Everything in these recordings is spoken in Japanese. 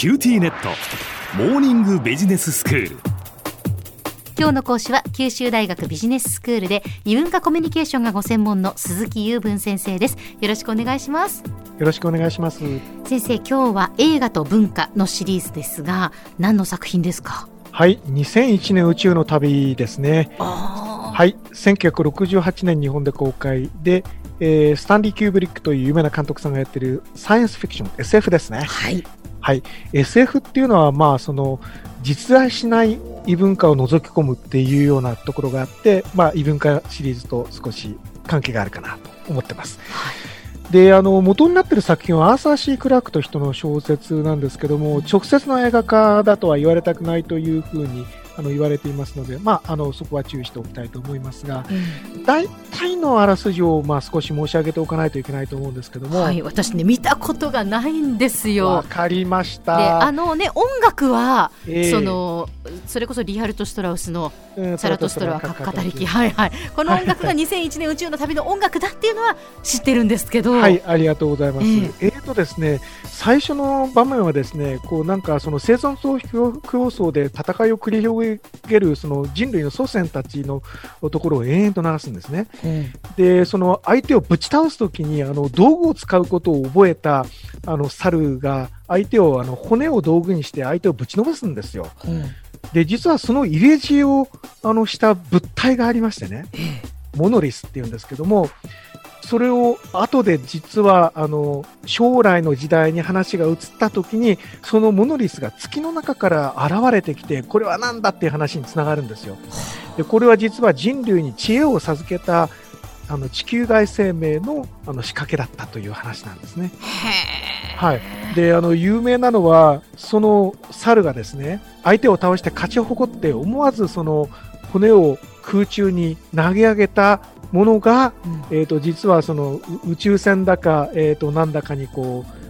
QTnet。モーニングビジネススクール。今日の講師は九州大学ビジネススクールで異文化コミュニケーションがご専門の鈴木雄文先生です。よろしくお願いします。よろしくお願いします。先生今日は映画と文化のシリーズですが何の作品ですか？はい2001年宇宙の旅ですね。はい1968年日本で公開でえー、スタンリー・キューブリックという有名な監督さんがやってるサイエンスフィクション SF ですね。はい。はい、SF っていうのは、まあ、その実在しない異文化を覗き込むっていうようなところがあって、まあ、異文化シリーズと少し関係があるかなと思ってます。はい、であの元になっている作品はアーサー・シー・クラークという人の小説なんですけども直接の映画化だとは言われたくないというふうにあの言われていますので、まあ、あのそこは注意しておきたいと思いますが、うん、大体のあらすじを、まあ、少し申し上げておかないといけないと思うんですけども、はい、私ね見たことがないんですよ。わかりましたであのね音楽は、えー、そのそれこそリハルト・ストラウスの「サラトストラは語りき」はいはい、この音楽が2001年宇宙の旅の音楽だっていうのは知ってるんですけど。はいありがとうございます。えー、えー、とですね最初の場面はですねこうなんかその生存競争で戦いを繰り広げるその人類の祖先たちのところを延々と流すんですね。うん、でその相手をぶち倒すときにあの道具を使うことを覚えたあの猿が相手をあの骨を道具にして相手をぶちのばすんですよ。うんで、実はその入れ知恵をあのした物体がありましてね、モノリスっていうんですけども、それを後で実はあの将来の時代に話が移った時にそのモノリスが月の中から現れてきてこれは何だっていう話につながるんですよ。でこれは実は人類に知恵を授けたあの地球外生命のあの仕掛けだったという話なんですね。はい、であの有名なのはその猿がですね相手を倒して勝ち誇って思わずその骨を空中に投げ上げたものが、うん、えーと、実はその宇宙船だか、えーと、なんだかにこう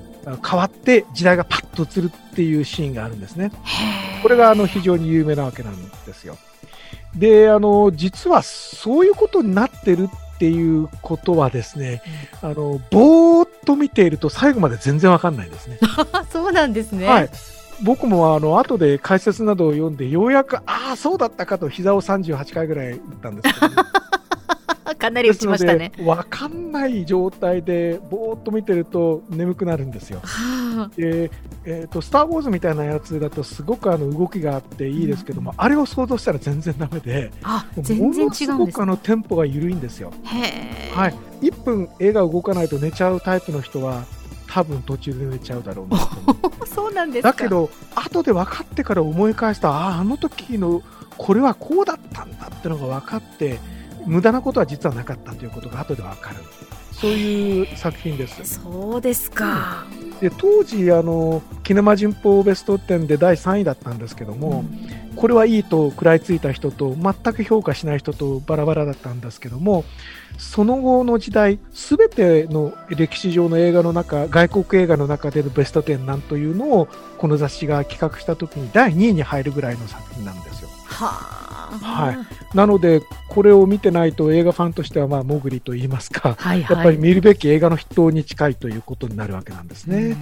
変わって時代がパッと映るっていうシーンがあるんですね。これがあの非常に有名なわけなんですよ。であの実はそういうことになってるっていうことはですね、うん、あのぼーっと見ていると最後まで全然わかんないですね。そうなんですね。はい。僕もあの後で解説などを読んでようやくああそうだったかと膝を38回ぐらい打ったんですけど、ね、かなり打ちましたね。わかんない状態でぼーっと見てると眠くなるんですよ。で、えっ、ー、とスターウォーズみたいなやつだとすごくあの動きがあっていいですけども、うん、あれを想像したら全然ダメで、あ全然違うんすごくあのテンポが緩いんですよ。はい。1分絵が動かないと寝ちゃうタイプの人は多分途中で寝ちゃうだろうな そうなんですだけど後で分かってから思い返したあああの時のこれはこうだったんだってのが分かって無駄なことは実はなかったということが後で分かる。そういう作品です。そうですか、で当時あのキネマ旬報ベスト10で第3位だったんですけども、うん、これはいいと食らいついた人と全く評価しない人とバラバラだったんですけどもその後の時代すべての歴史上の映画の中外国映画の中でのベスト10なんというのをこの雑誌が企画した時に第2位に入るぐらいの作品なんですよ。はい、なので、これを見てないと映画ファンとしては、まあ、もぐりと言いますか、はいはい、やっぱり見るべき映画の筆頭に近いということになるわけなんですね。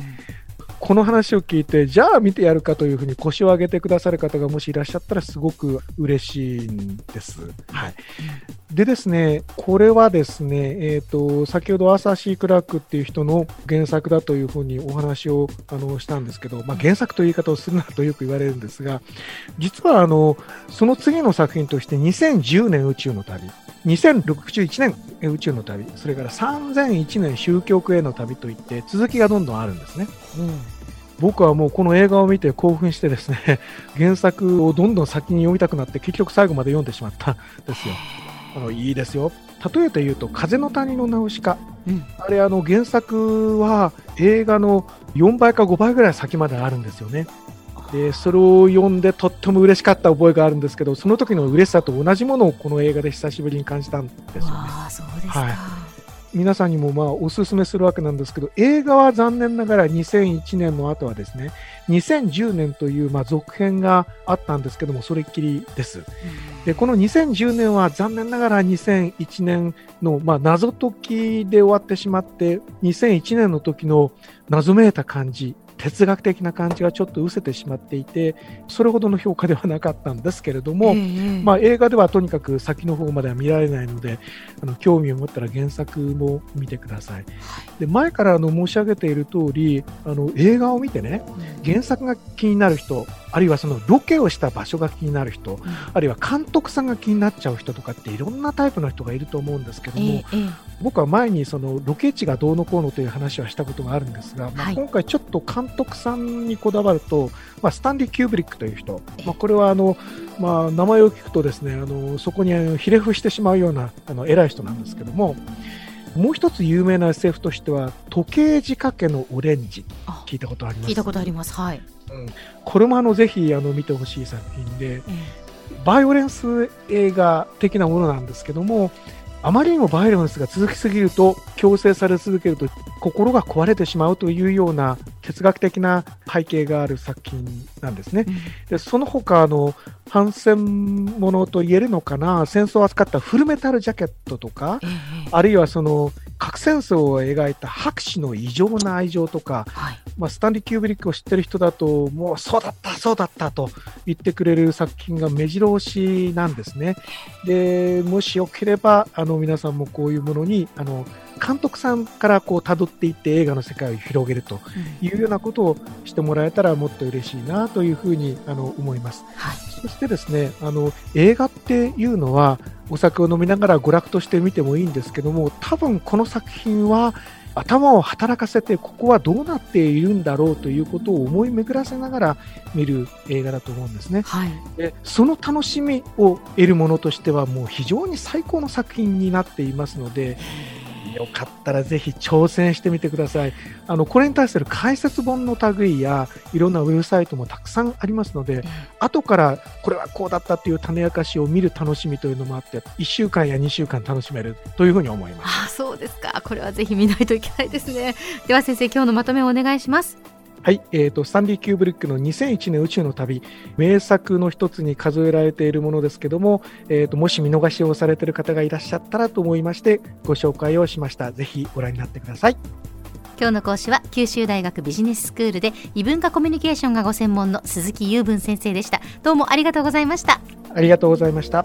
この話を聞いて、じゃあ見てやるかというふうに腰を上げてくださる方がもしいらっしゃったら、すごく嬉しいんです。はい。でですね、これはですね、えっ、ー、と、先ほどアーサー・シー・クラークっていう人の原作だというふうにお話をあのしたんですけど、まあ、原作という言い方をするなとよく言われるんですが、実はあの、その次の作品として2010年宇宙の旅、2061年宇宙の旅、それから3001年宗教区への旅といって続きがどんどんあるんですね。うん僕はもうこの映画を見て興奮してですね、原作をどんどん先に読みたくなって結局最後まで読んでしまったんですよ。あのいいですよ。例えて言うと、風の谷のナウシカ。うん、あれ、あの原作は映画の4倍か5倍ぐらい先まであるんですよね。でそれを読んでとっても嬉しかった覚えがあるんですけどその時の嬉しさと同じものをこの映画で久しぶりに感じたんですよね。はい皆さんにもまあおすすめするわけなんですけど、映画は残念ながら2001年の後はですね、2010年というまあ続編があったんですけども、それっきりです。で、この2010年は残念ながら2001年のまあ謎解きで終わってしまって、2001年の時の謎めいた感じ、哲学的な感じがちょっと失せてしまっていてそれほどの評価ではなかったんですけれども、えー、まあ、映画ではとにかく先の方までは見られないのであの興味を持ったら原作も見てください。で前からあの申し上げている通りあの映画を見てね原作が気になる人あるいはそのロケをした場所が気になる人、うん、あるいは監督さんが気になっちゃう人とかっていろんなタイプの人がいると思うんですけども、えー、僕は前にそのロケ地がどうのこうのという話はしたことがあるんですが、まあ、今回ちょっと監督さんにこだわると、まあ、スタンリー・キューブリックという人、まあ、これはあの、まあ、名前を聞くとですねあのそこにひれ伏してしまうようなあの偉い人なんですけども。もう一つ有名な SF としては時計仕掛けのオレンジ。聞いたことあります？聞いたことあります。はい、うん、これもあのぜひあの見てほしい作品で、えー、バイオレンス映画的なものなんですけどもあまりにもバイオレンスが続きすぎると強制され続けると心が壊れてしまうというような哲学的な背景がある作品なんですね。でその他の反戦ものと言えるのかな戦争を扱ったフルメタルジャケットとか、あるいはその核戦争を描いた博士の異常な愛情とか、はい、まあ、スタンリー・キューブリックを知ってる人だともうそうだったそうだったと言ってくれる作品が目白押しなんですね。でもしよければあの皆さんもこういうものにあの監督さんからこう辿っていって映画の世界を広げるというようなことをしてもらえたらもっと嬉しいなというふうにあの思います。はい、そしてですねあの映画っていうのはお酒を飲みながら娯楽として見てもいいんですけども多分この作品は頭を働かせてここはどうなっているんだろうということを思い巡らせながら見る映画だと思うんですね。はい、でその楽しみを得るものとしてはもう非常に最高の作品になっていますので。よかったらぜひ挑戦してみてください。あの、これに対する解説本の類や、いろんなウェブサイトもたくさんありますので、後からこれはこうだったっていう種明かしを見る楽しみというのもあって、1週間や2週間楽しめるというふうに思います。あそうですか。これはぜひ見ないといけないですね。では先生、今日のまとめをお願いします。はい、えーと、スタンリー・キューブリックの2001年宇宙の旅、名作の一つに数えられているものですけども、えーと、もし見逃しをされている方がいらっしゃったらと思いまして、ご紹介をしました。ぜひご覧になってください。今日の講師は九州大学ビジネススクールで異文化コミュニケーションがご専門の鈴木雄文先生でした。どうもありがとうございました。ありがとうございました。